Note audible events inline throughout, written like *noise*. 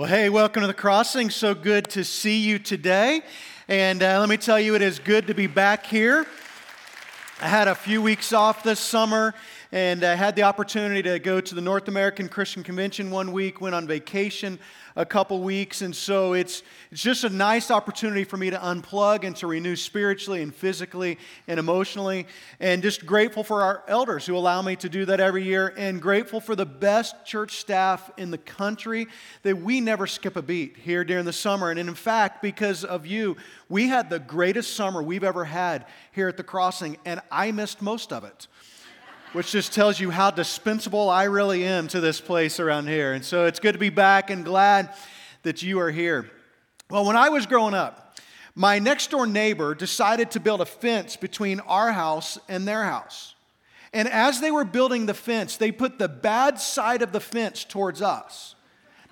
Well, hey, welcome to the crossing. So good to see you today. And uh, let me tell you, it is good to be back here. I had a few weeks off this summer and I had the opportunity to go to the North American Christian Convention one week, went on vacation a couple weeks, and so it's, it's just a nice opportunity for me to unplug and to renew spiritually and physically and emotionally. And just grateful for our elders who allow me to do that every year, and grateful for the best church staff in the country that we never skip a beat here during the summer. And in fact, because of you, we had the greatest summer we've ever had here at the crossing, and I missed most of it which just tells you how dispensable I really am to this place around here. And so it's good to be back and glad that you are here. Well, when I was growing up, my next door neighbor decided to build a fence between our house and their house. And as they were building the fence, they put the bad side of the fence towards us.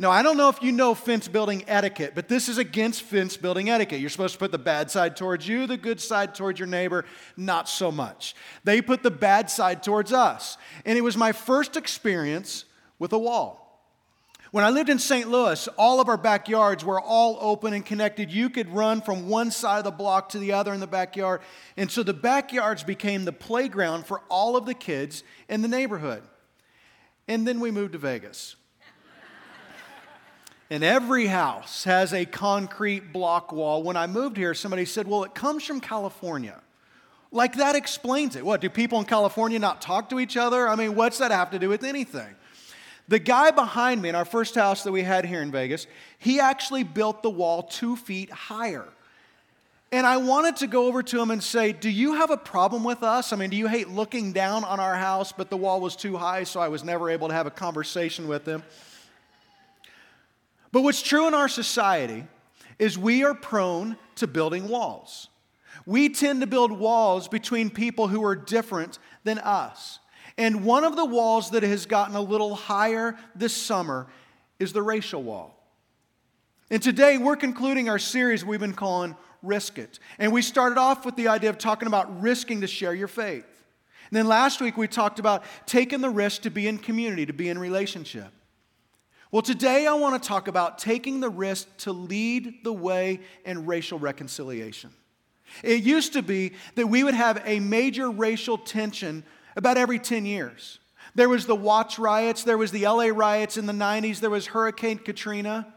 Now, I don't know if you know fence building etiquette, but this is against fence building etiquette. You're supposed to put the bad side towards you, the good side towards your neighbor, not so much. They put the bad side towards us. And it was my first experience with a wall. When I lived in St. Louis, all of our backyards were all open and connected. You could run from one side of the block to the other in the backyard. And so the backyards became the playground for all of the kids in the neighborhood. And then we moved to Vegas. And every house has a concrete block wall. When I moved here, somebody said, Well, it comes from California. Like that explains it. What, do people in California not talk to each other? I mean, what's that have to do with anything? The guy behind me in our first house that we had here in Vegas, he actually built the wall two feet higher. And I wanted to go over to him and say, Do you have a problem with us? I mean, do you hate looking down on our house? But the wall was too high, so I was never able to have a conversation with him. But what's true in our society is we are prone to building walls. We tend to build walls between people who are different than us. And one of the walls that has gotten a little higher this summer is the racial wall. And today we're concluding our series we've been calling Risk It. And we started off with the idea of talking about risking to share your faith. And then last week we talked about taking the risk to be in community, to be in relationship. Well, today I want to talk about taking the risk to lead the way in racial reconciliation. It used to be that we would have a major racial tension about every 10 years. There was the Watts riots, there was the LA riots in the 90s, there was Hurricane Katrina.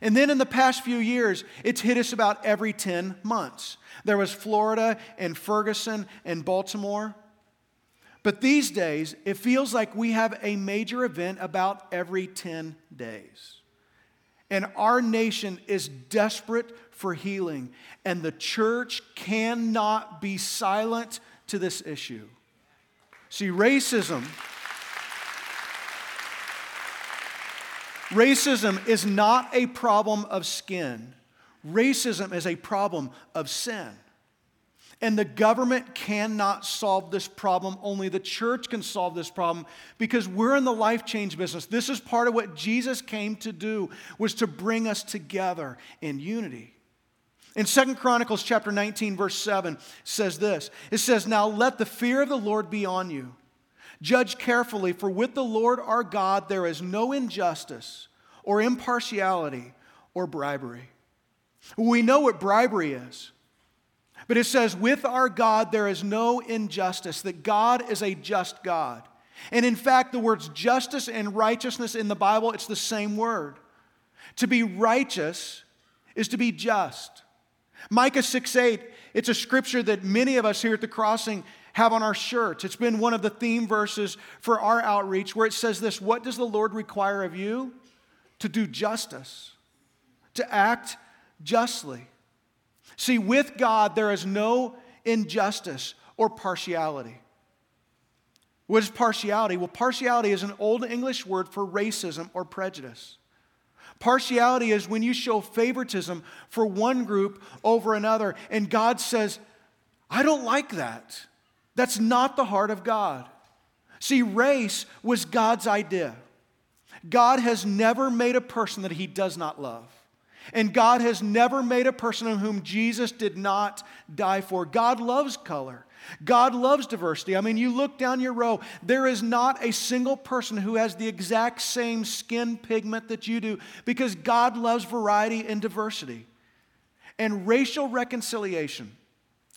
And then in the past few years, it's hit us about every 10 months. There was Florida and Ferguson and Baltimore. But these days, it feels like we have a major event about every 10 days. And our nation is desperate for healing, and the church cannot be silent to this issue. See, racism. Racism is not a problem of skin. Racism is a problem of sin. And the government cannot solve this problem. Only the church can solve this problem because we're in the life change business. This is part of what Jesus came to do was to bring us together in unity. In Second Chronicles chapter 19 verse 7 says this. It says, "Now let the fear of the Lord be on you. Judge carefully, for with the Lord our God there is no injustice or impartiality or bribery." We know what bribery is. But it says, with our God, there is no injustice, that God is a just God. And in fact, the words justice and righteousness in the Bible, it's the same word. To be righteous is to be just. Micah 6 8, it's a scripture that many of us here at the crossing have on our shirts. It's been one of the theme verses for our outreach where it says this What does the Lord require of you? To do justice, to act justly. See, with God, there is no injustice or partiality. What is partiality? Well, partiality is an old English word for racism or prejudice. Partiality is when you show favoritism for one group over another, and God says, I don't like that. That's not the heart of God. See, race was God's idea. God has never made a person that he does not love. And God has never made a person whom Jesus did not die for. God loves color. God loves diversity. I mean, you look down your row, there is not a single person who has the exact same skin pigment that you do because God loves variety and diversity. And racial reconciliation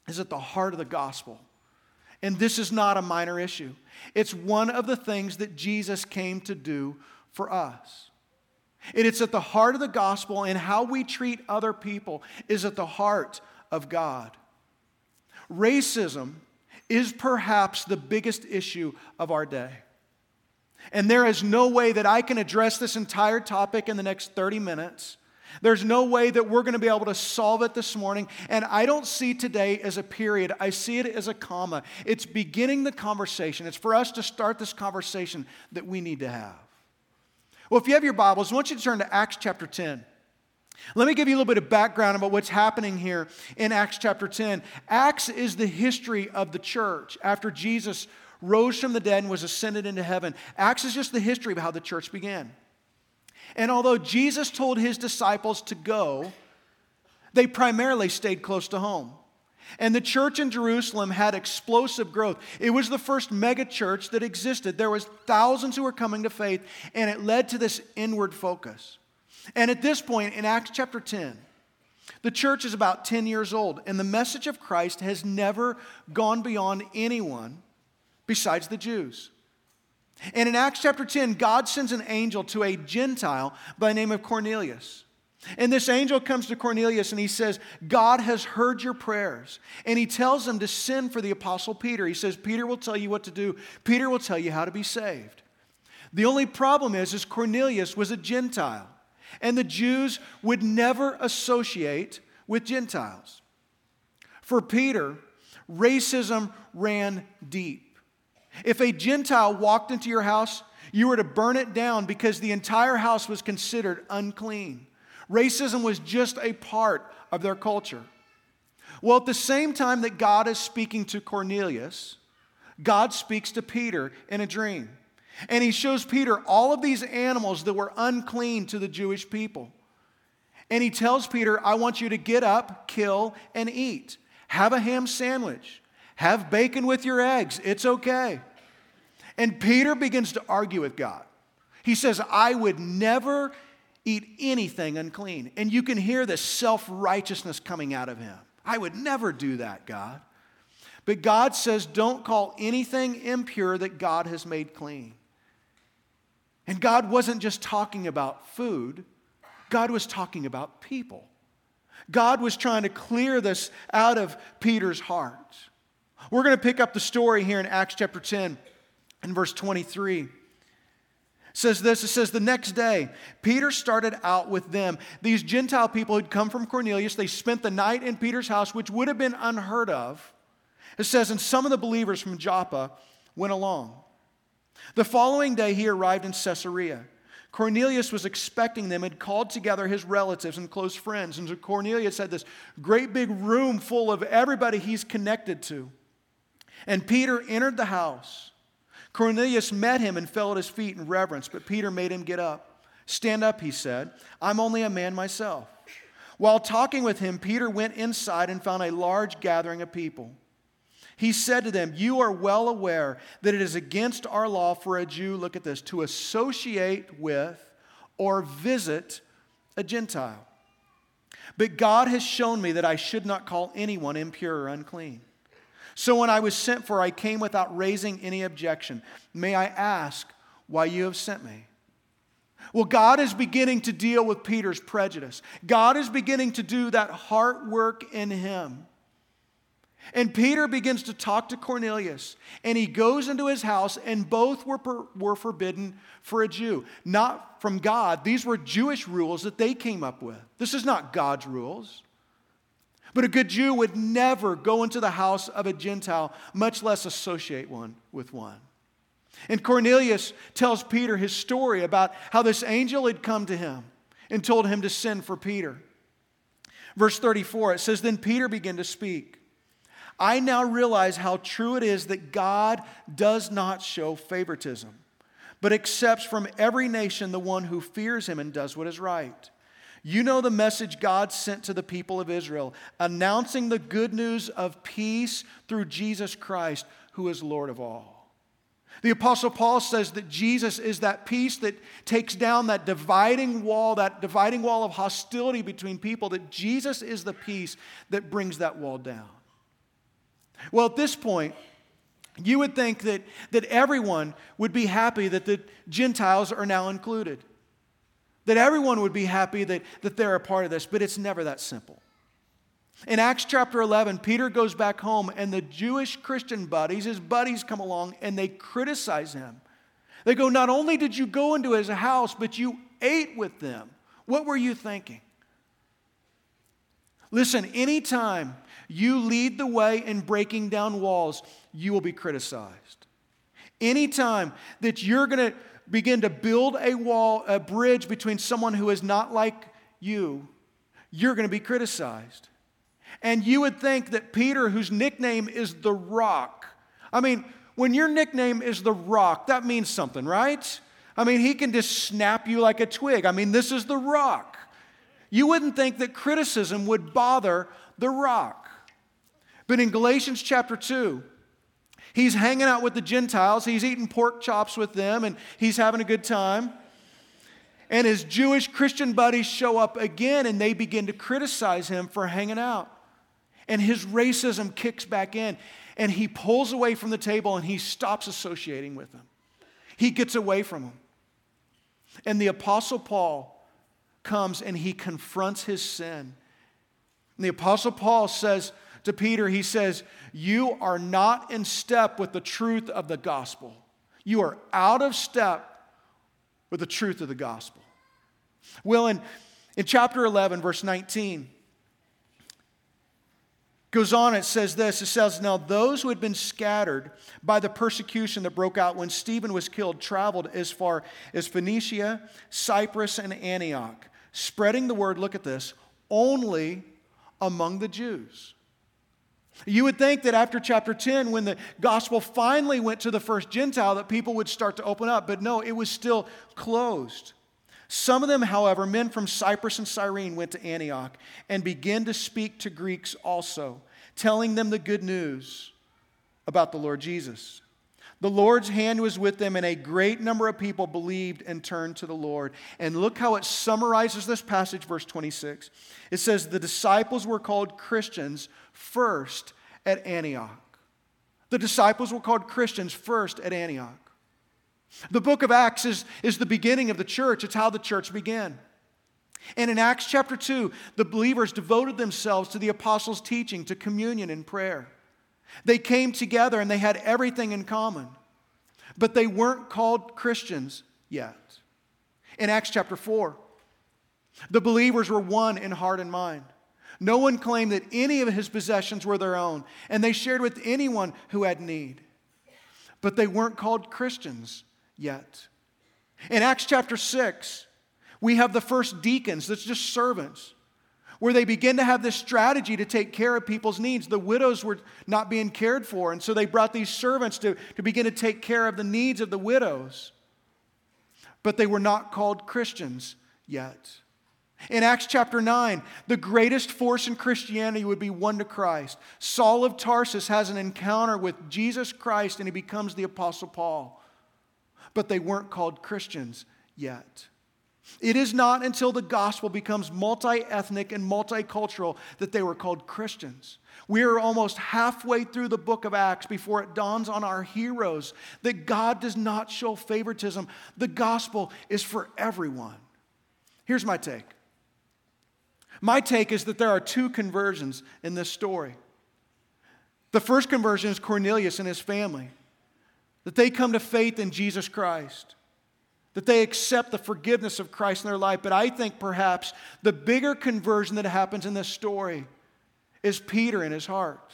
is at the heart of the gospel. And this is not a minor issue. It's one of the things that Jesus came to do for us. And it's at the heart of the gospel, and how we treat other people is at the heart of God. Racism is perhaps the biggest issue of our day. And there is no way that I can address this entire topic in the next 30 minutes. There's no way that we're going to be able to solve it this morning. And I don't see today as a period, I see it as a comma. It's beginning the conversation. It's for us to start this conversation that we need to have. Well, if you have your Bibles, I want you to turn to Acts chapter 10. Let me give you a little bit of background about what's happening here in Acts chapter 10. Acts is the history of the church after Jesus rose from the dead and was ascended into heaven. Acts is just the history of how the church began. And although Jesus told his disciples to go, they primarily stayed close to home. And the church in Jerusalem had explosive growth. It was the first mega church that existed. There was thousands who were coming to faith, and it led to this inward focus. And at this point in Acts chapter 10, the church is about 10 years old, and the message of Christ has never gone beyond anyone besides the Jews. And in Acts chapter 10, God sends an angel to a Gentile by the name of Cornelius. And this angel comes to Cornelius and he says, God has heard your prayers. And he tells him to send for the apostle Peter. He says, Peter will tell you what to do, Peter will tell you how to be saved. The only problem is, is Cornelius was a Gentile, and the Jews would never associate with Gentiles. For Peter, racism ran deep. If a Gentile walked into your house, you were to burn it down because the entire house was considered unclean. Racism was just a part of their culture. Well, at the same time that God is speaking to Cornelius, God speaks to Peter in a dream. And he shows Peter all of these animals that were unclean to the Jewish people. And he tells Peter, I want you to get up, kill, and eat. Have a ham sandwich. Have bacon with your eggs. It's okay. And Peter begins to argue with God. He says, I would never eat anything unclean. And you can hear the self righteousness coming out of him. I would never do that, God. But God says, don't call anything impure that God has made clean. And God wasn't just talking about food, God was talking about people. God was trying to clear this out of Peter's heart. We're going to pick up the story here in Acts chapter 10 and verse 23. Says this it says the next day peter started out with them. These gentile people who'd come from cornelius they spent the night in peter's house which would have been unheard of. It says and some of the believers from joppa went along. The following day he arrived in caesarea. Cornelius was expecting them and called together his relatives and close friends. And cornelius had this great big room full of everybody he's connected to. And Peter entered the house. Cornelius met him and fell at his feet in reverence, but Peter made him get up. Stand up, he said. I'm only a man myself. While talking with him, Peter went inside and found a large gathering of people. He said to them, You are well aware that it is against our law for a Jew, look at this, to associate with or visit a Gentile. But God has shown me that I should not call anyone impure or unclean. So when I was sent for, I came without raising any objection. May I ask why you have sent me? Well, God is beginning to deal with Peter's prejudice. God is beginning to do that heart work in him. And Peter begins to talk to Cornelius, and he goes into his house, and both were, per, were forbidden for a Jew. Not from God, these were Jewish rules that they came up with. This is not God's rules. But a good Jew would never go into the house of a Gentile, much less associate one with one. And Cornelius tells Peter his story about how this angel had come to him and told him to send for Peter. Verse 34, it says, Then Peter began to speak. I now realize how true it is that God does not show favoritism, but accepts from every nation the one who fears him and does what is right. You know the message God sent to the people of Israel, announcing the good news of peace through Jesus Christ, who is Lord of all. The Apostle Paul says that Jesus is that peace that takes down that dividing wall, that dividing wall of hostility between people, that Jesus is the peace that brings that wall down. Well, at this point, you would think that, that everyone would be happy that the Gentiles are now included, that everyone would be happy that, that they're a part of this, but it's never that simple. In Acts chapter 11, Peter goes back home, and the Jewish Christian buddies, his buddies, come along and they criticize him. They go, Not only did you go into his house, but you ate with them. What were you thinking? Listen, anytime you lead the way in breaking down walls, you will be criticized. Anytime that you're going to begin to build a wall, a bridge between someone who is not like you, you're going to be criticized. And you would think that Peter, whose nickname is the rock, I mean, when your nickname is the rock, that means something, right? I mean, he can just snap you like a twig. I mean, this is the rock. You wouldn't think that criticism would bother the rock. But in Galatians chapter 2, he's hanging out with the Gentiles, he's eating pork chops with them, and he's having a good time. And his Jewish Christian buddies show up again and they begin to criticize him for hanging out. And his racism kicks back in and he pulls away from the table and he stops associating with them. He gets away from them. And the Apostle Paul comes and he confronts his sin. And the Apostle Paul says to Peter, he says, You are not in step with the truth of the gospel. You are out of step with the truth of the gospel. Well, in, in chapter 11, verse 19, goes on, it says this it says, Now those who had been scattered by the persecution that broke out when Stephen was killed traveled as far as Phoenicia, Cyprus, and Antioch spreading the word, look at this, only among the Jews. You would think that after chapter 10, when the gospel finally went to the first Gentile, that people would start to open up, but no, it was still closed. Some of them, however, men from Cyprus and Cyrene, went to Antioch and began to speak to Greeks also, telling them the good news about the Lord Jesus. The Lord's hand was with them, and a great number of people believed and turned to the Lord. And look how it summarizes this passage, verse 26. It says, The disciples were called Christians first at Antioch. The disciples were called Christians first at Antioch. The book of Acts is, is the beginning of the church, it's how the church began. And in Acts chapter 2, the believers devoted themselves to the apostles' teaching, to communion and prayer. They came together and they had everything in common, but they weren't called Christians yet. In Acts chapter 4, the believers were one in heart and mind. No one claimed that any of his possessions were their own, and they shared with anyone who had need. But they weren't called Christians yet. In Acts chapter 6, we have the first deacons, that's just servants where they begin to have this strategy to take care of people's needs. The widows were not being cared for, and so they brought these servants to, to begin to take care of the needs of the widows. But they were not called Christians yet. In Acts chapter 9, the greatest force in Christianity would be won to Christ. Saul of Tarsus has an encounter with Jesus Christ and he becomes the Apostle Paul. But they weren't called Christians yet. It is not until the gospel becomes multi ethnic and multicultural that they were called Christians. We are almost halfway through the book of Acts before it dawns on our heroes that God does not show favoritism. The gospel is for everyone. Here's my take my take is that there are two conversions in this story. The first conversion is Cornelius and his family, that they come to faith in Jesus Christ that they accept the forgiveness of Christ in their life. But I think perhaps the bigger conversion that happens in this story is Peter in his heart.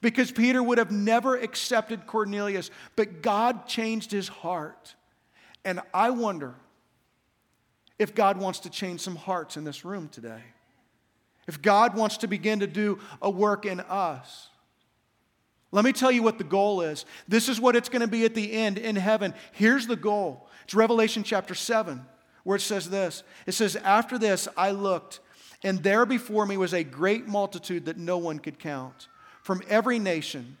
Because Peter would have never accepted Cornelius, but God changed his heart. And I wonder if God wants to change some hearts in this room today. If God wants to begin to do a work in us. Let me tell you what the goal is. This is what it's going to be at the end in heaven. Here's the goal it's Revelation chapter 7. where it says this it says, After this I looked, and there before me was a great multitude that no one could count, from every nation,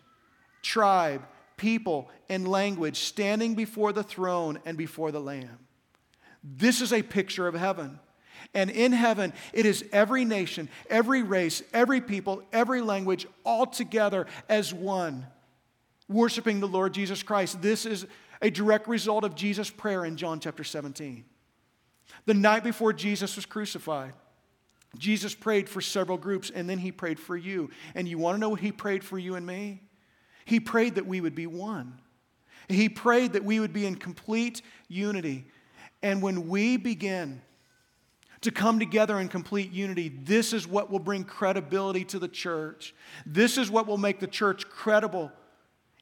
tribe, people, and language, standing before the throne and before the Lamb. This is a picture of heaven. And in heaven, it is every nation, every race, every people, every language, all together as one, worshiping the Lord Jesus Christ. This is a direct result of Jesus' prayer in John chapter 17. The night before Jesus was crucified, Jesus prayed for several groups and then he prayed for you. And you want to know what he prayed for you and me? He prayed that we would be one. He prayed that we would be in complete unity. And when we begin to come together in complete unity, this is what will bring credibility to the church. This is what will make the church credible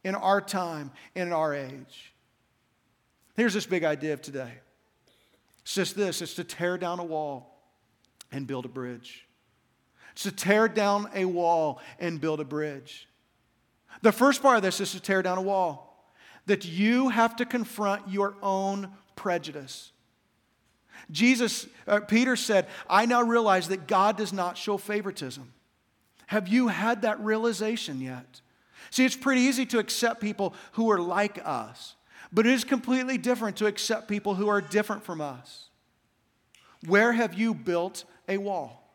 in our time and in our age. Here's this big idea of today it's just this it's to tear down a wall and build a bridge. It's to tear down a wall and build a bridge. The first part of this is to tear down a wall, that you have to confront your own prejudice. Jesus, uh, Peter said, I now realize that God does not show favoritism. Have you had that realization yet? See, it's pretty easy to accept people who are like us. But it is completely different to accept people who are different from us. Where have you built a wall?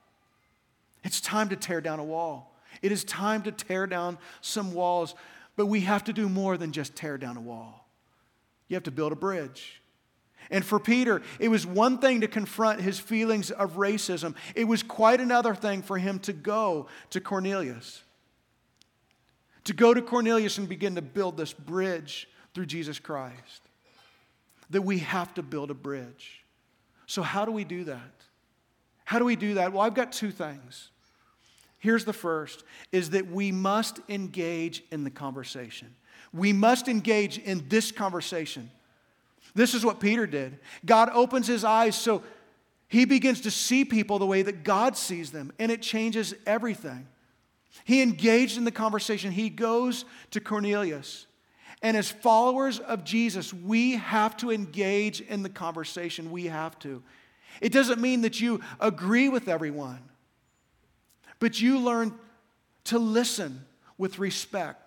It's time to tear down a wall. It is time to tear down some walls, but we have to do more than just tear down a wall. You have to build a bridge. And for Peter, it was one thing to confront his feelings of racism, it was quite another thing for him to go to Cornelius. To go to Cornelius and begin to build this bridge through Jesus Christ. That we have to build a bridge. So, how do we do that? How do we do that? Well, I've got two things. Here's the first is that we must engage in the conversation. We must engage in this conversation. This is what Peter did. God opens his eyes so he begins to see people the way that God sees them, and it changes everything. He engaged in the conversation. He goes to Cornelius. And as followers of Jesus, we have to engage in the conversation. We have to. It doesn't mean that you agree with everyone, but you learn to listen with respect.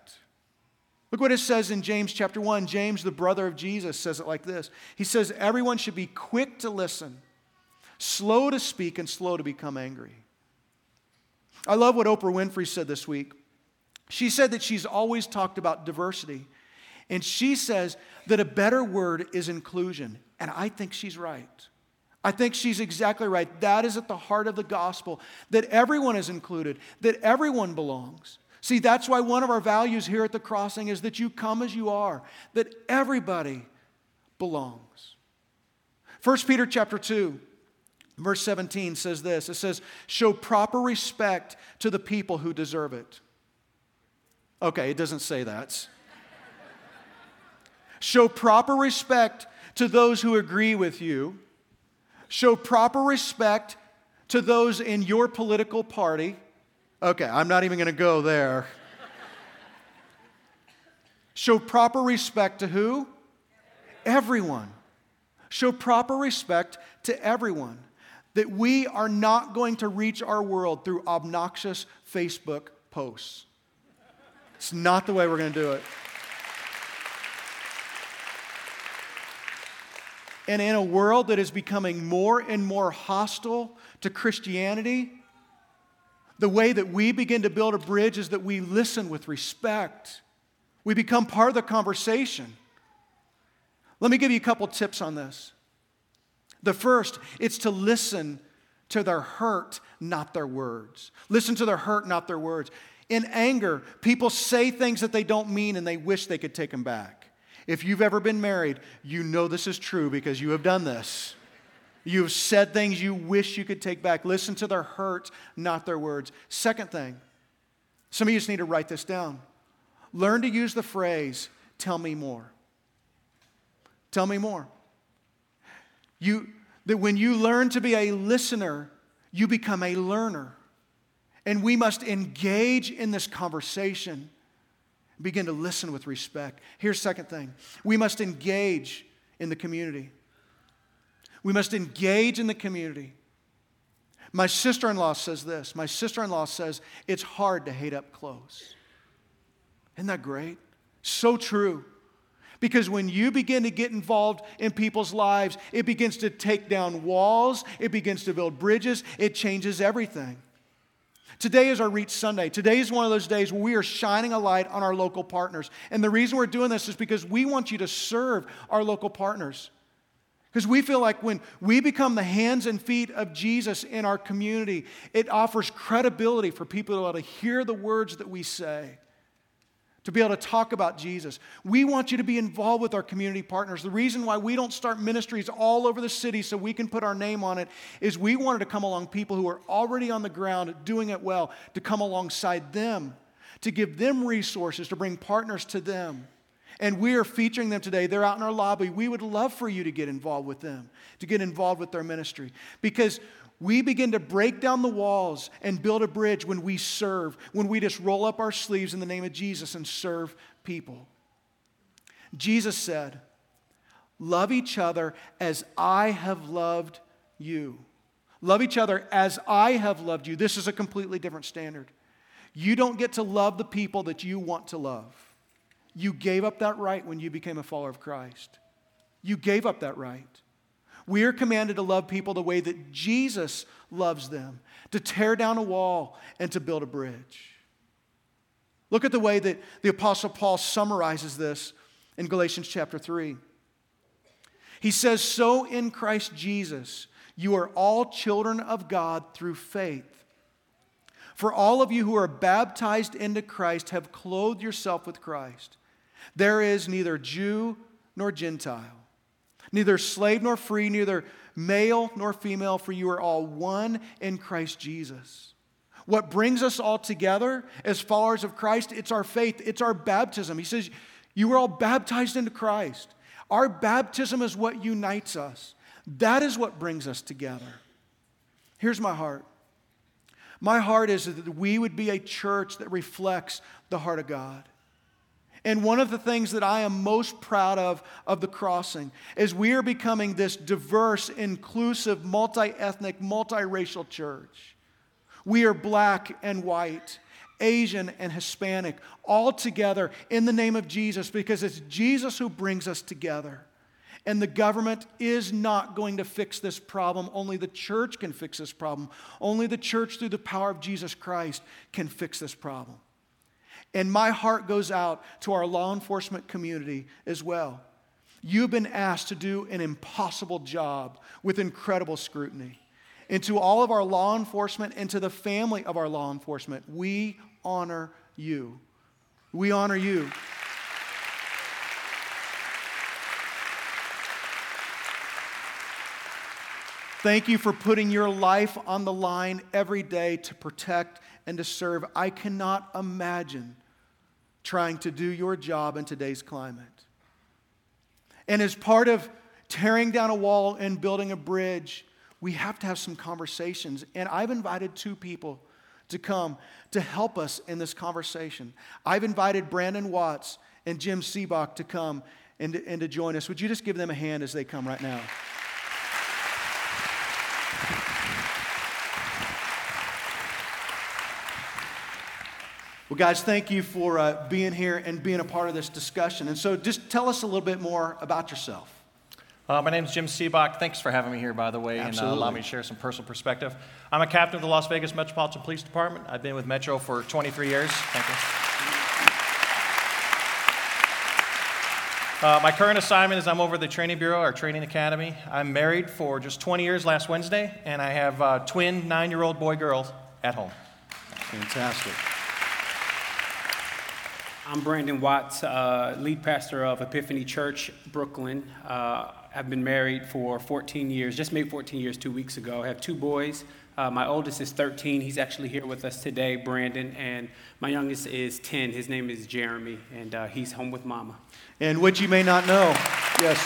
Look what it says in James chapter 1. James, the brother of Jesus, says it like this He says, Everyone should be quick to listen, slow to speak, and slow to become angry. I love what Oprah Winfrey said this week. She said that she's always talked about diversity. And she says that a better word is inclusion. And I think she's right. I think she's exactly right. That is at the heart of the gospel that everyone is included, that everyone belongs. See, that's why one of our values here at the crossing is that you come as you are, that everybody belongs. 1 Peter chapter 2 verse 17 says this. It says, "Show proper respect to the people who deserve it." Okay, it doesn't say that. *laughs* Show proper respect to those who agree with you. Show proper respect to those in your political party. Okay, I'm not even going to go there. Show proper respect to who? Everyone. Show proper respect to everyone. That we are not going to reach our world through obnoxious Facebook posts. It's not the way we're going to do it. And in a world that is becoming more and more hostile to Christianity, the way that we begin to build a bridge is that we listen with respect. We become part of the conversation. Let me give you a couple tips on this. The first, it's to listen to their hurt, not their words. Listen to their hurt, not their words. In anger, people say things that they don't mean and they wish they could take them back. If you've ever been married, you know this is true because you have done this. You've said things you wish you could take back. Listen to their hurt, not their words. Second thing, some of you just need to write this down. Learn to use the phrase, tell me more. Tell me more. You, that when you learn to be a listener, you become a learner. And we must engage in this conversation begin to listen with respect. Here's second thing we must engage in the community. We must engage in the community. My sister in law says this. My sister in law says, It's hard to hate up close. Isn't that great? So true. Because when you begin to get involved in people's lives, it begins to take down walls, it begins to build bridges, it changes everything. Today is our Reach Sunday. Today is one of those days where we are shining a light on our local partners. And the reason we're doing this is because we want you to serve our local partners. Because we feel like when we become the hands and feet of Jesus in our community, it offers credibility for people to be able to hear the words that we say to be able to talk about Jesus. We want you to be involved with our community partners. The reason why we don't start ministries all over the city so we can put our name on it is we wanted to come along people who are already on the ground doing it well, to come alongside them, to give them resources, to bring partners to them. And we are featuring them today. They're out in our lobby. We would love for you to get involved with them, to get involved with their ministry. Because we begin to break down the walls and build a bridge when we serve, when we just roll up our sleeves in the name of Jesus and serve people. Jesus said, Love each other as I have loved you. Love each other as I have loved you. This is a completely different standard. You don't get to love the people that you want to love. You gave up that right when you became a follower of Christ. You gave up that right. We are commanded to love people the way that Jesus loves them, to tear down a wall and to build a bridge. Look at the way that the Apostle Paul summarizes this in Galatians chapter 3. He says, So in Christ Jesus, you are all children of God through faith. For all of you who are baptized into Christ have clothed yourself with Christ. There is neither Jew nor Gentile neither slave nor free, neither male nor female, for you are all one in Christ Jesus. What brings us all together as followers of Christ, it's our faith, it's our baptism. He says, You were all baptized into Christ. Our baptism is what unites us, that is what brings us together. Here's my heart. My heart is that we would be a church that reflects the heart of God. And one of the things that I am most proud of of the crossing is we are becoming this diverse, inclusive, multi ethnic, multiracial church. We are black and white, Asian and Hispanic, all together in the name of Jesus because it's Jesus who brings us together. And the government is not going to fix this problem. Only the church can fix this problem. Only the church, through the power of Jesus Christ, can fix this problem. And my heart goes out to our law enforcement community as well. You've been asked to do an impossible job with incredible scrutiny. And to all of our law enforcement and to the family of our law enforcement, we honor you. We honor you. Thank you for putting your life on the line every day to protect and to serve. I cannot imagine trying to do your job in today's climate. And as part of tearing down a wall and building a bridge, we have to have some conversations. And I've invited two people to come to help us in this conversation. I've invited Brandon Watts and Jim Seebock to come and and to join us. Would you just give them a hand as they come right now? Well, guys, thank you for uh, being here and being a part of this discussion. And so, just tell us a little bit more about yourself. Uh, my name is Jim Seebock. Thanks for having me here, by the way, Absolutely. and uh, allow me to share some personal perspective. I'm a captain of the Las Vegas Metropolitan Police Department. I've been with Metro for 23 years. Thank you. Uh, my current assignment is I'm over the training bureau, our training academy. I'm married for just 20 years last Wednesday, and I have uh, twin nine year old boy girls at home. Fantastic. I'm Brandon Watts, uh, lead pastor of Epiphany Church, Brooklyn. Uh, I've been married for 14 years, just made 14 years two weeks ago. I have two boys. Uh, my oldest is 13. He's actually here with us today, Brandon. And my youngest is 10. His name is Jeremy, and uh, he's home with mama. And what you may not know, yes,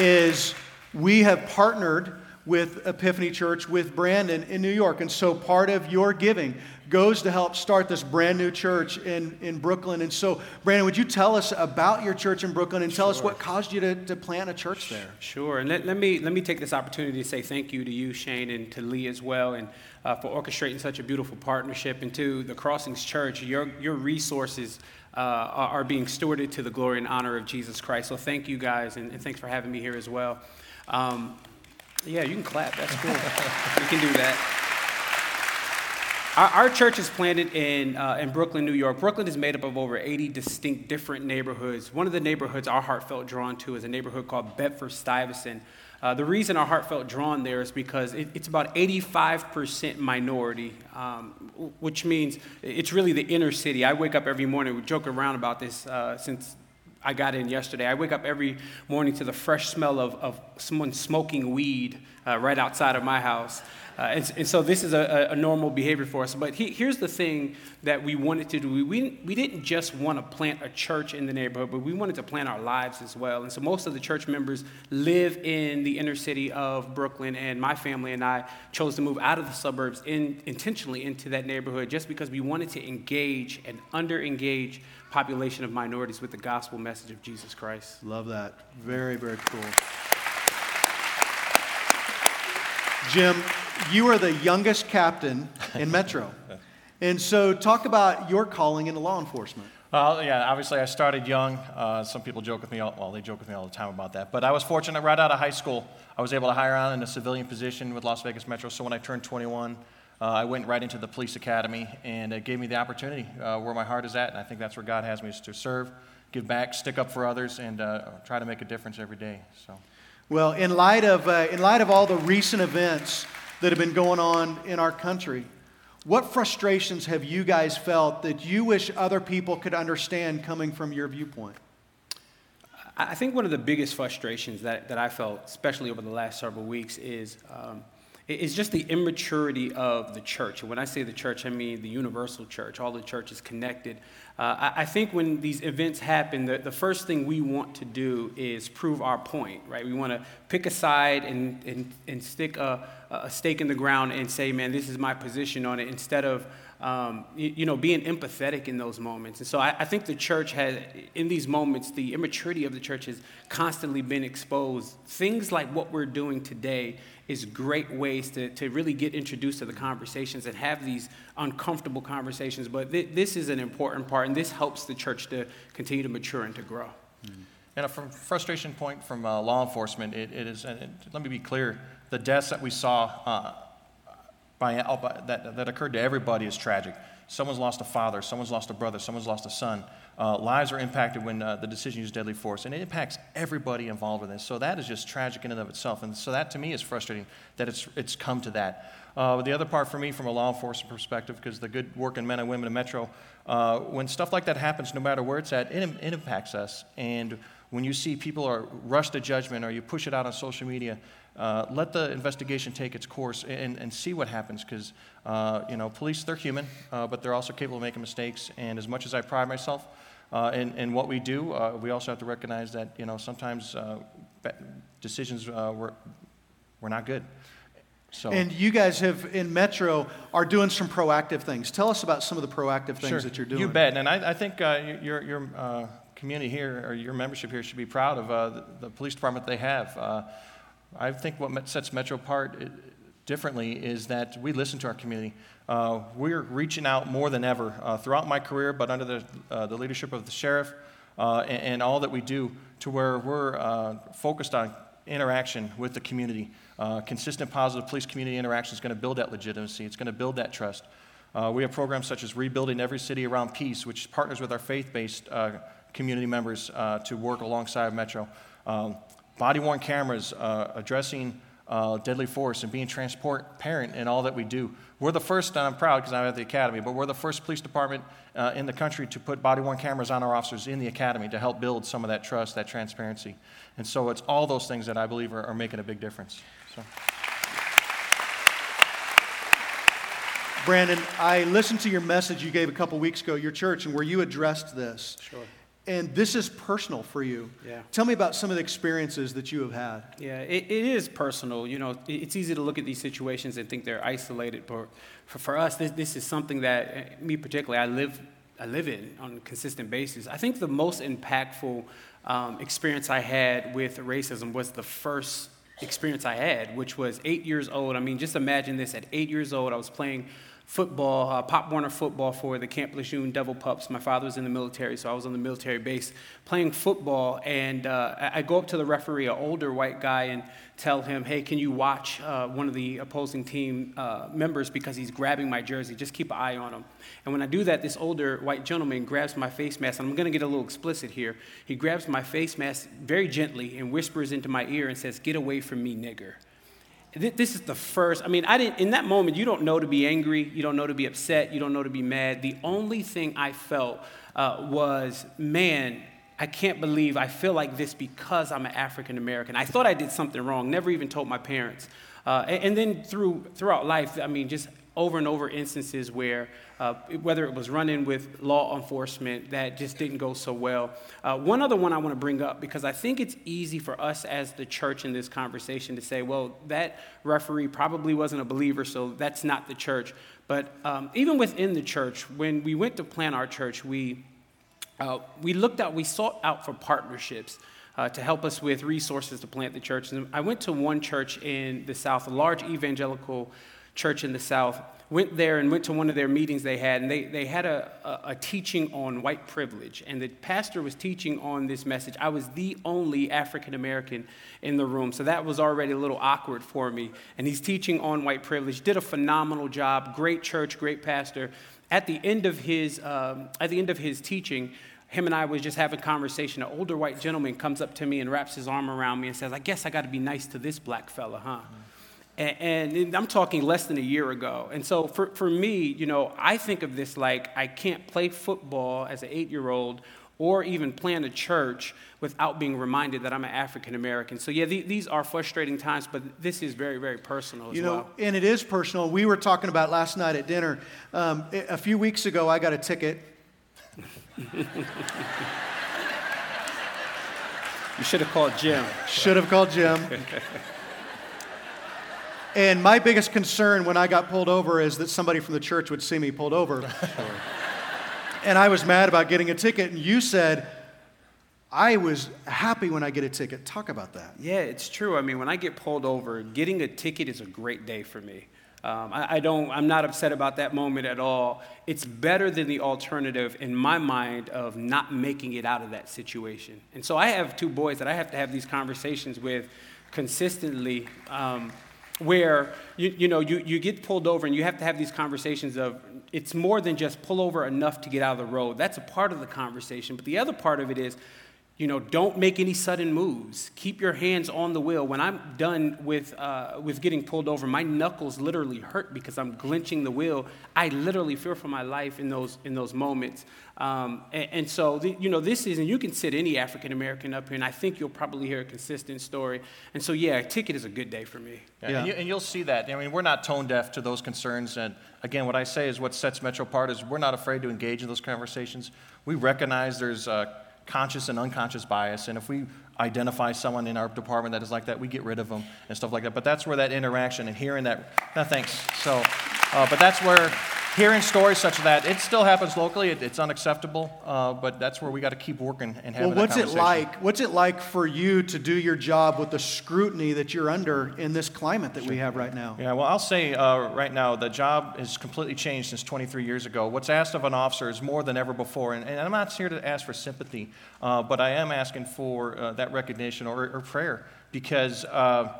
is we have partnered with Epiphany Church with Brandon in New York. And so part of your giving goes to help start this brand new church in, in Brooklyn. And so, Brandon, would you tell us about your church in Brooklyn and tell sure. us what caused you to, to plant a church there? Sure. And let, let, me, let me take this opportunity to say thank you to you, Shane, and to Lee as well, and uh, for orchestrating such a beautiful partnership. And to the Crossings Church, your, your resources uh, are, are, being stewarded to the glory and honor of Jesus Christ. So thank you guys, and, and thanks for having me here as well. Um, yeah, you can clap. That's cool. *laughs* you can do that. Our, our church is planted in, uh, in Brooklyn, New York. Brooklyn is made up of over 80 distinct different neighborhoods. One of the neighborhoods our heart felt drawn to is a neighborhood called Bedford Stuyvesant. Uh, the reason our heart felt drawn there is because it, it's about 85% minority, um, which means it's really the inner city. I wake up every morning, we joke around about this uh, since I got in yesterday. I wake up every morning to the fresh smell of, of someone smoking weed uh, right outside of my house. Uh, and, and, so this is a, a, normal behavior for us. But he, here's the thing that we wanted to do we, we didn't just want to plant a church in the neighborhood, but we wanted to plant our lives as well. And so most of the church members live in the inner city of Brooklyn, and my family and I chose to move out of the suburbs in, intentionally into that neighborhood just because we wanted to engage and under engage population of minorities with the gospel message of Jesus Christ. Love that. Very, very cool. Jim, you are the youngest captain in Metro. *laughs* And so, talk about your calling into law enforcement. Well, yeah, obviously I started young. Uh, some people joke with me, all, well, they joke with me all the time about that. But I was fortunate right out of high school, I was able to hire on in a civilian position with Las Vegas Metro. So when I turned 21, uh, I went right into the police academy, and it gave me the opportunity uh, where my heart is at. And I think that's where God has me is to serve, give back, stick up for others, and uh, try to make a difference every day. So. Well, in light of, uh, in light of all the recent events that have been going on in our country, what frustrations have you guys felt that you wish other people could understand coming from your viewpoint? I think one of the biggest frustrations that, that I felt, especially over the last several weeks, is um, it's just the immaturity of the church. And when I say the church, I mean the universal church. All the churches connected. Uh, I, I, think when these events happen, the, the first thing we want to do is prove our point, right? We want to pick a side and, and, and stick a, a stake in the ground and say, man, this is my position on it, instead of um, you, you, know, being empathetic in those moments. And so I, I, think the church has, in these moments, the immaturity of the church has constantly been exposed. Things like what we're doing today is great ways to, to really get introduced to the conversations and have these uncomfortable conversations. But th- this is an important part, and this helps the church to continue to mature and to grow. Mm-hmm. And from frustration point from uh, law enforcement, it, it is, and let me be clear, the deaths that we saw uh, by, that, that occurred to everybody is tragic. Someone's lost a father, someone's lost a brother, someone's lost a son. Uh, lives are impacted when uh, the decision use deadly force, and it impacts everybody involved in this. So that is just tragic in and of itself. And so that to me is frustrating that it's, it's come to that. Uh, the other part for me, from a law enforcement perspective, because the good working men and women in Metro, uh, when stuff like that happens, no matter where it's at, it, it impacts us. And when you see people are rushed to judgment or you push it out on social media, uh, let the investigation take its course and, and see what happens because uh, you know police they're human uh, but they're also capable of making mistakes and as much as i pride myself uh, in, in what we do uh, we also have to recognize that you know sometimes uh, decisions were, were not good so. And you guys have in Metro are doing some proactive things. Tell us about some of the proactive things sure. that you're doing. You bet. And I, I think your, your community here or your membership here should be proud of the, the, police department they have. I think what sets Metro apart uh, differently is that we listen to our community. Uh, we're reaching out more than ever uh, throughout my career, but under the, uh, the leadership of the sheriff uh, and, and, all that we do, to where we're uh, focused on interaction with the community. consistent, positive police community interaction is going to build that legitimacy, it's going to build that trust. we have programs such as Rebuilding Every City Around Peace, which partners with our faith based community members to work alongside Metro. Um, body worn cameras uh, addressing uh, deadly force and being transparent in all that we do. We're the first, and I'm proud because I'm at the academy, but we're the first police department uh, in the country to put body worn cameras on our officers in the academy to help build some of that trust, that transparency. And so it's all those things that I believe are, are making a big difference. So. Brandon, I listened to your message you gave a couple weeks ago, your church, and where you addressed this. Sure. And this is personal for you. Yeah. Tell me about some of the experiences that you have had. Yeah, it, it is personal. You know, it- it's easy to look at these situations and think they're isolated, but for, for us, this, this is something that, eh, me particularly, I live, I live in on a consistent basis. I think the most impactful um, experience I had with racism was the first experience I had, which was eight years old. I mean, just imagine this at eight years old, I was playing football, uh, Pop Warner football for the Camp Lejeune Devil Pups. My father was in the military, so I was on the military base playing football. And uh, I go up to the referee, an older white guy, and tell him, hey, can you watch uh, one of the opposing team uh, members because he's grabbing my jersey? Just keep an eye on him. And when I do that, this older white gentleman grabs my face mask, and I'm going to get a little explicit here. He grabs my face mask very gently and whispers into my ear and says, get away from me, nigger. Th- This is the first. I mean, I didn't. In that moment, you don't know to be angry. You don't know to be upset. You don't know to be mad. The only thing I felt uh, was, man, I can't believe I feel like this because I'm an African American. I thought I did something wrong. Never even told my parents. Uh, and, and then through throughout life, I mean, just over and over instances where, uh, whether it was running with law enforcement, that just didn't go so well. Uh, one other one I want to bring up because I think it's easy for us as the church in this conversation to say, well, that referee probably wasn't a believer, so that's not the church. But um, even within the church, when we went to plan our church, we uh, we looked out, we sought out for partnerships uh, to help us with resources to plant the church. And I went to one church in the South, a large evangelical church in the South. Went there and went to one of their meetings they had, and they, they had a, a, a teaching on white privilege. And the pastor was teaching on this message. I was the only African American in the room, so that was already a little awkward for me. And he's teaching on white privilege, did a phenomenal job, great church, great pastor at the end of his um, at the end of his teaching him and i was just having conversation an older white gentleman comes up to me and wraps his arm around me and says i guess i got to be nice to this black fella huh and, and i'm talking less than a year ago and so for, for me you know i think of this like i can't play football as an eight year old or even plan a church without being reminded that I'm an African American. So, yeah, the, these are frustrating times, but this is very, very personal as You know, well. and it is personal. We were talking about last night at dinner. Um, a a few weeks ago, I got a ticket. *laughs* You should have called Jim. Should have called Jim. *laughs* And my biggest concern when I got pulled over is that somebody from the church would see me pulled over. *laughs* and I was mad about getting a ticket, and you said, I was happy when I get a ticket. Talk about that. Yeah, it's true. I mean, when I get pulled over, getting a ticket is a great day for me. Um, I, I don't. I'm not upset about that moment at all. It's better than the alternative in my mind of not making it out of that situation. And so I have two boys that I have to have these conversations with consistently. Um, where you, you know you, you get pulled over and you have to have these conversations of it's more than just pull over enough to get out of the road. That's a part of the conversation but the other part of it is you know, don't make any sudden moves. Keep your hands on the wheel. When I'm done with, uh, with getting pulled over, my knuckles literally hurt because I'm clenching the wheel. I literally fear for my life in those, in those moments. Um, and, and, so, the, you know, this is, and you can sit any African American up here, and I think you'll probably hear a consistent story. And so, yeah, a ticket is a good day for me. Yeah, Yeah. And, you, and you'll see that. I mean, we're not tone deaf to those concerns. And again, what I say is what sets Metro apart is we're not afraid to engage in those conversations. We recognize there's uh, conscious and unconscious bias. And if we identify someone in our department that is like that, we get rid of them and stuff like that. But that's where that interaction and hearing that, no thanks. So, uh, but that's where hearing stories such as that, it still happens locally. It, it's unacceptable. Uh, but that's where we got to keep working and having Well, what's it like? What's it like for you to do your job with the scrutiny that you're under in this climate that we have right now? Yeah, well, I'll say uh, right now the job has completely changed since 23 years ago. What's asked of an officer is more than ever before, and, and I'm not here to ask for sympathy, uh, but I am asking for uh, that recognition or, or prayer because uh,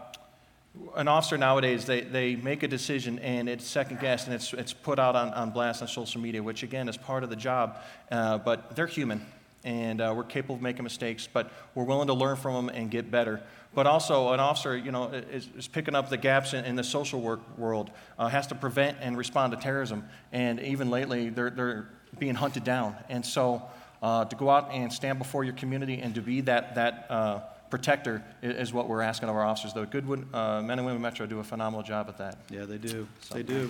an officer nowadays they, they make a decision and it's second guessed and it's, it's put out on, on blast on social media, which again is part of the job, uh, but they're human and uh, we're capable of making mistakes, but we're willing to learn from them and get better. But also, an officer, you know, is, is picking up the gaps in, in the social work world, uh, has to prevent and respond to terrorism, and even lately, they're, they're being hunted down. And so, uh, to go out and stand before your community and to be that that uh, protector is, what we're asking of our officers. though. Goodwood uh, men and women Metro do a phenomenal job at that. Yeah, they do. They do.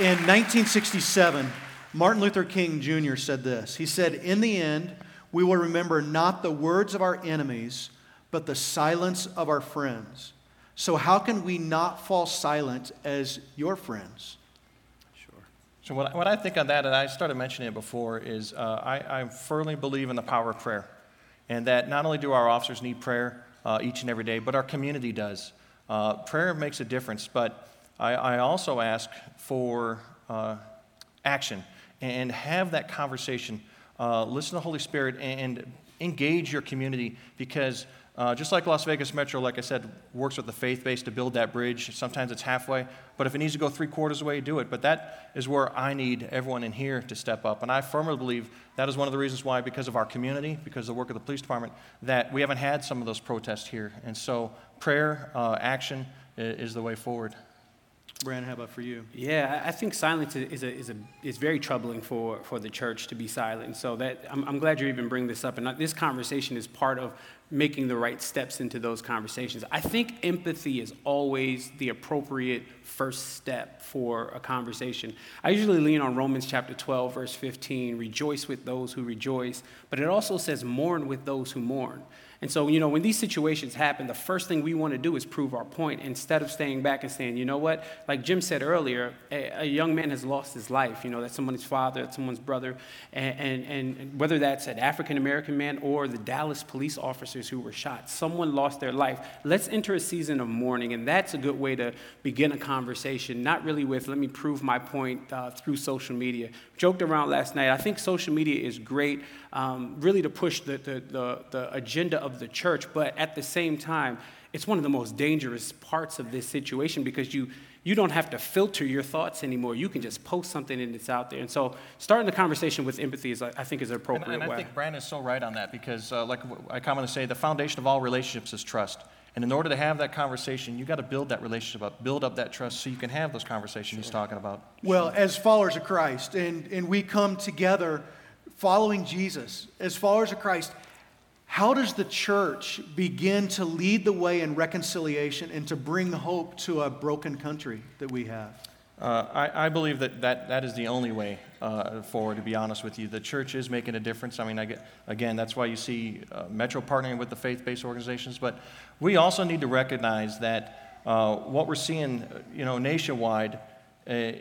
In 1967, Martin Luther King Jr. said this. He said, In the end, we will remember not the words of our enemies, but the silence of our friends. So, how can we not fall silent as your friends? Sure. So, what, what I think on that, and I started mentioning it before, is uh, I, I firmly believe in the power of prayer. And that not only do our officers need prayer uh, each and every day, but our community does. Uh, prayer makes a difference, but I, I also ask for uh, action and have that conversation. Uh, listen to the Holy Spirit and engage your community because uh, just like Las Vegas Metro, like I said, works with the faith base to build that bridge. Sometimes it's halfway, but if it needs to go three quarters away, do it. But that is where I need everyone in here to step up. And I firmly believe that is one of the reasons why, because of our community, because of the work of the police department, that we haven't had some of those protests here. And so prayer, uh, action is the way forward. Brandon, how about for you? Yeah, I think silence is, a, is, a, is very troubling for, for the church to be silent. So that I'm, I'm glad you even bring this up. And this conversation is part of making the right steps into those conversations. I think empathy is always the appropriate first step for a conversation. I usually lean on Romans chapter 12, verse 15 rejoice with those who rejoice, but it also says mourn with those who mourn. And so, you know, when these situations happen, the first thing we want to do is prove our point instead of staying back and saying, you know what, like Jim said earlier, a, a young man has lost his life. You know, that's someone's father, that's someone's brother. And, and, and whether that's an African American man or the Dallas police officers who were shot, someone lost their life. Let's enter a season of mourning. And that's a good way to begin a conversation, not really with, let me prove my point uh, through social media. Joked around last night. I think social media is great, um, really to push the, the, the, the agenda of the church, but at the same time, it's one of the most dangerous parts of this situation because you, you don't have to filter your thoughts anymore. You can just post something and it's out there. And so, starting the conversation with empathy is, I think, is an appropriate and, and way. I think Brand is so right on that because, uh, like I commonly say, the foundation of all relationships is trust. And in order to have that conversation, you got to build that relationship up, build up that trust so you can have those conversations sure. he's talking about. Well, as followers of Christ, and, and we come together following Jesus, as followers of Christ, how does the church begin to lead the way in reconciliation and to bring hope to a broken country that we have? Uh, I, I, believe that, that that is the only way uh, forward, to be honest with you. The church is making a difference. I mean, I get, again, that's why you see uh, Metro partnering with the faith based organizations. But we also need to recognize that uh, what we're seeing you know, nationwide uh,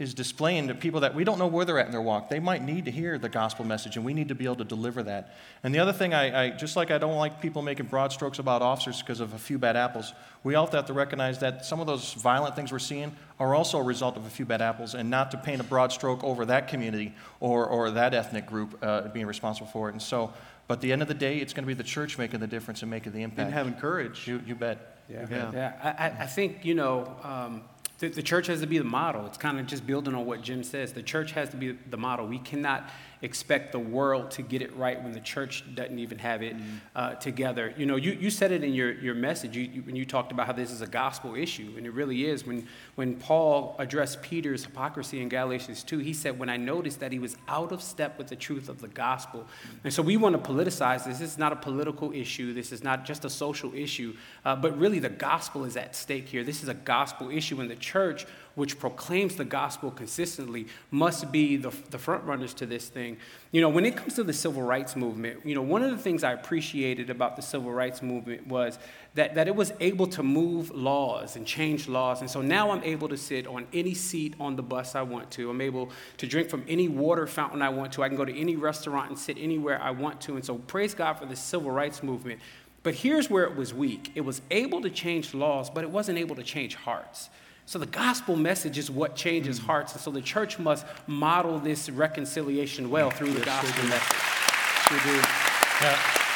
is displaying to people that we don't know where they're at in their walk. They might need to hear the gospel message, and we need to be able to deliver that. And the other thing, I, I just like I don't like people making broad strokes about officers because of a few bad apples. We also have to recognize that some of those violent things we're seeing are also a result of a few bad apples, and not to paint a broad stroke over that community or, or that ethnic group uh, being responsible for it. And so, but at the end of the day, it's going to be the church making the difference and making the impact. And having courage. You, you bet. Yeah, yeah. yeah. I, I think, you know, um, the, the church has to be the model. It's kind of just building on what Jim says. The church has to be the model. We cannot expect the world to get it right when the church doesn't even have it mm-hmm. uh, together. You know, you, you said it in your, your message you, you, when you talked about how this is a gospel issue, and it really is. When, when Paul addressed Peter's hypocrisy in Galatians 2, he said, When I noticed that he was out of step with the truth of the gospel. And so we want to politicize this. This is not a political issue, this is not just a social issue, uh, but really the gospel is at stake here. This is a gospel issue, and the church which proclaims the gospel consistently, must be the, the front runners to this thing. You know, when it comes to the civil rights movement, you know, one of the things I appreciated about the civil rights movement was that, that it was able to move laws and change laws. And so now I'm able to sit on any seat on the bus I want to. I'm able to drink from any water fountain I want to. I can go to any restaurant and sit anywhere I want to. And so praise God for the civil rights movement. But here's where it was weak it was able to change laws, but it wasn't able to change hearts. So the gospel message is what changes mm. hearts. And so the church must model this reconciliation well through the yes, gospel message. We do. Yeah.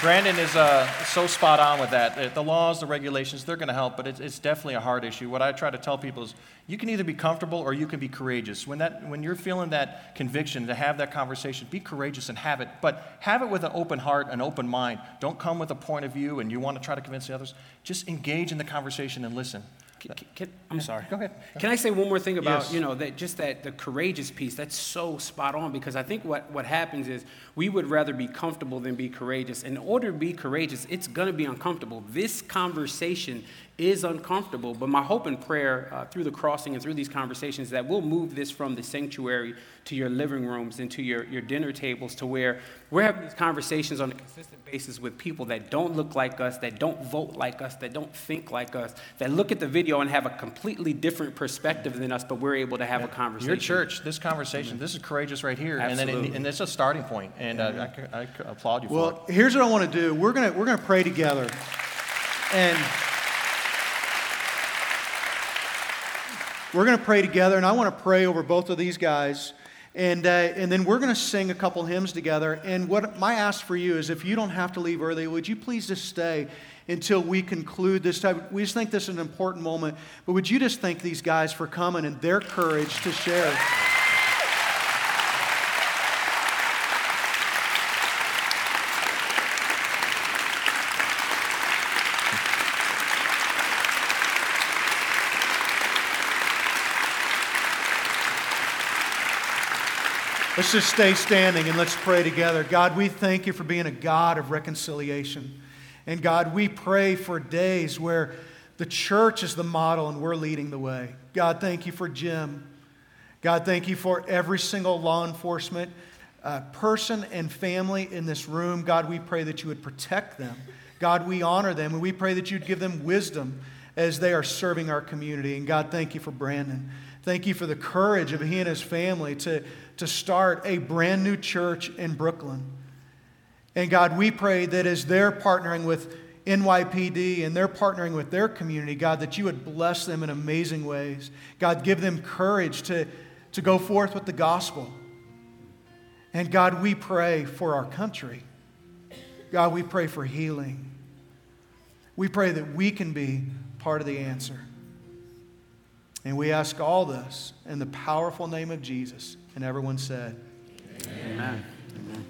Brandon is uh, so spot on with that. The laws, the regulations, they're going to help, but it's, it's, definitely a hard issue. What I try to tell people is you can either be comfortable or you can be courageous. When, that, when you're feeling that conviction to have that conversation, be courageous and have it, but have it with an open heart, an open mind. Don't come with a point of view and you want to try to convince the others. Just engage in the conversation and listen. Can, can, I'm sorry. Go ahead. Can I say one more thing about, Yes. you know, that just that the courageous piece, that's so spot on because I think what, what happens is we would rather be comfortable than be courageous. In order to be courageous, it's going to be uncomfortable. This conversation is uncomfortable, but my hope and prayer uh, through the crossing and through these conversations is that we'll move this from the sanctuary to your living rooms and to your, your dinner tables to where we're having these conversations on a consistent basis with people that don't look like us, that don't vote like us, that don't think like us, that look at the video and have a completely different perspective than us, but we're able to have a conversation. Your church, this conversation, this is courageous right here, and then Absolutely. and it's a starting point, and uh, I c- I, c- applaud you for it. Well, here's what I want to do. We're gonna we're gonna pray together, and we're gonna pray together. And I want to pray over both of these guys, and uh, and then we're gonna sing a couple hymns together. And what my ask for you is, if you don't have to leave early, would you please just stay until we conclude this time? We just think this is an important moment. But would you just thank these guys for coming and their courage to share? Let's just stay standing and let's pray together. God, we thank you for being a God of reconciliation. And God, we pray for days where the church is the model and we're leading the way. God, thank you for Jim. God, thank you for every single law enforcement uh, person and family in this room. God, we pray that you would protect them. God, we honor them and we pray that you'd give them wisdom as they are serving our community. And God, thank you for Brandon. Thank you for the courage of he and his family to, to start a brand new church in Brooklyn. And God, we pray that as they're partnering with NYPD and they're partnering with their community, God, that you would bless them in amazing ways. God, give them courage to, to go forth with the gospel. And God, we pray for our country. God, we pray for healing. We pray that we can be part of the answer. And we ask all this in the powerful name of Jesus. And everyone said, Amen. Amen.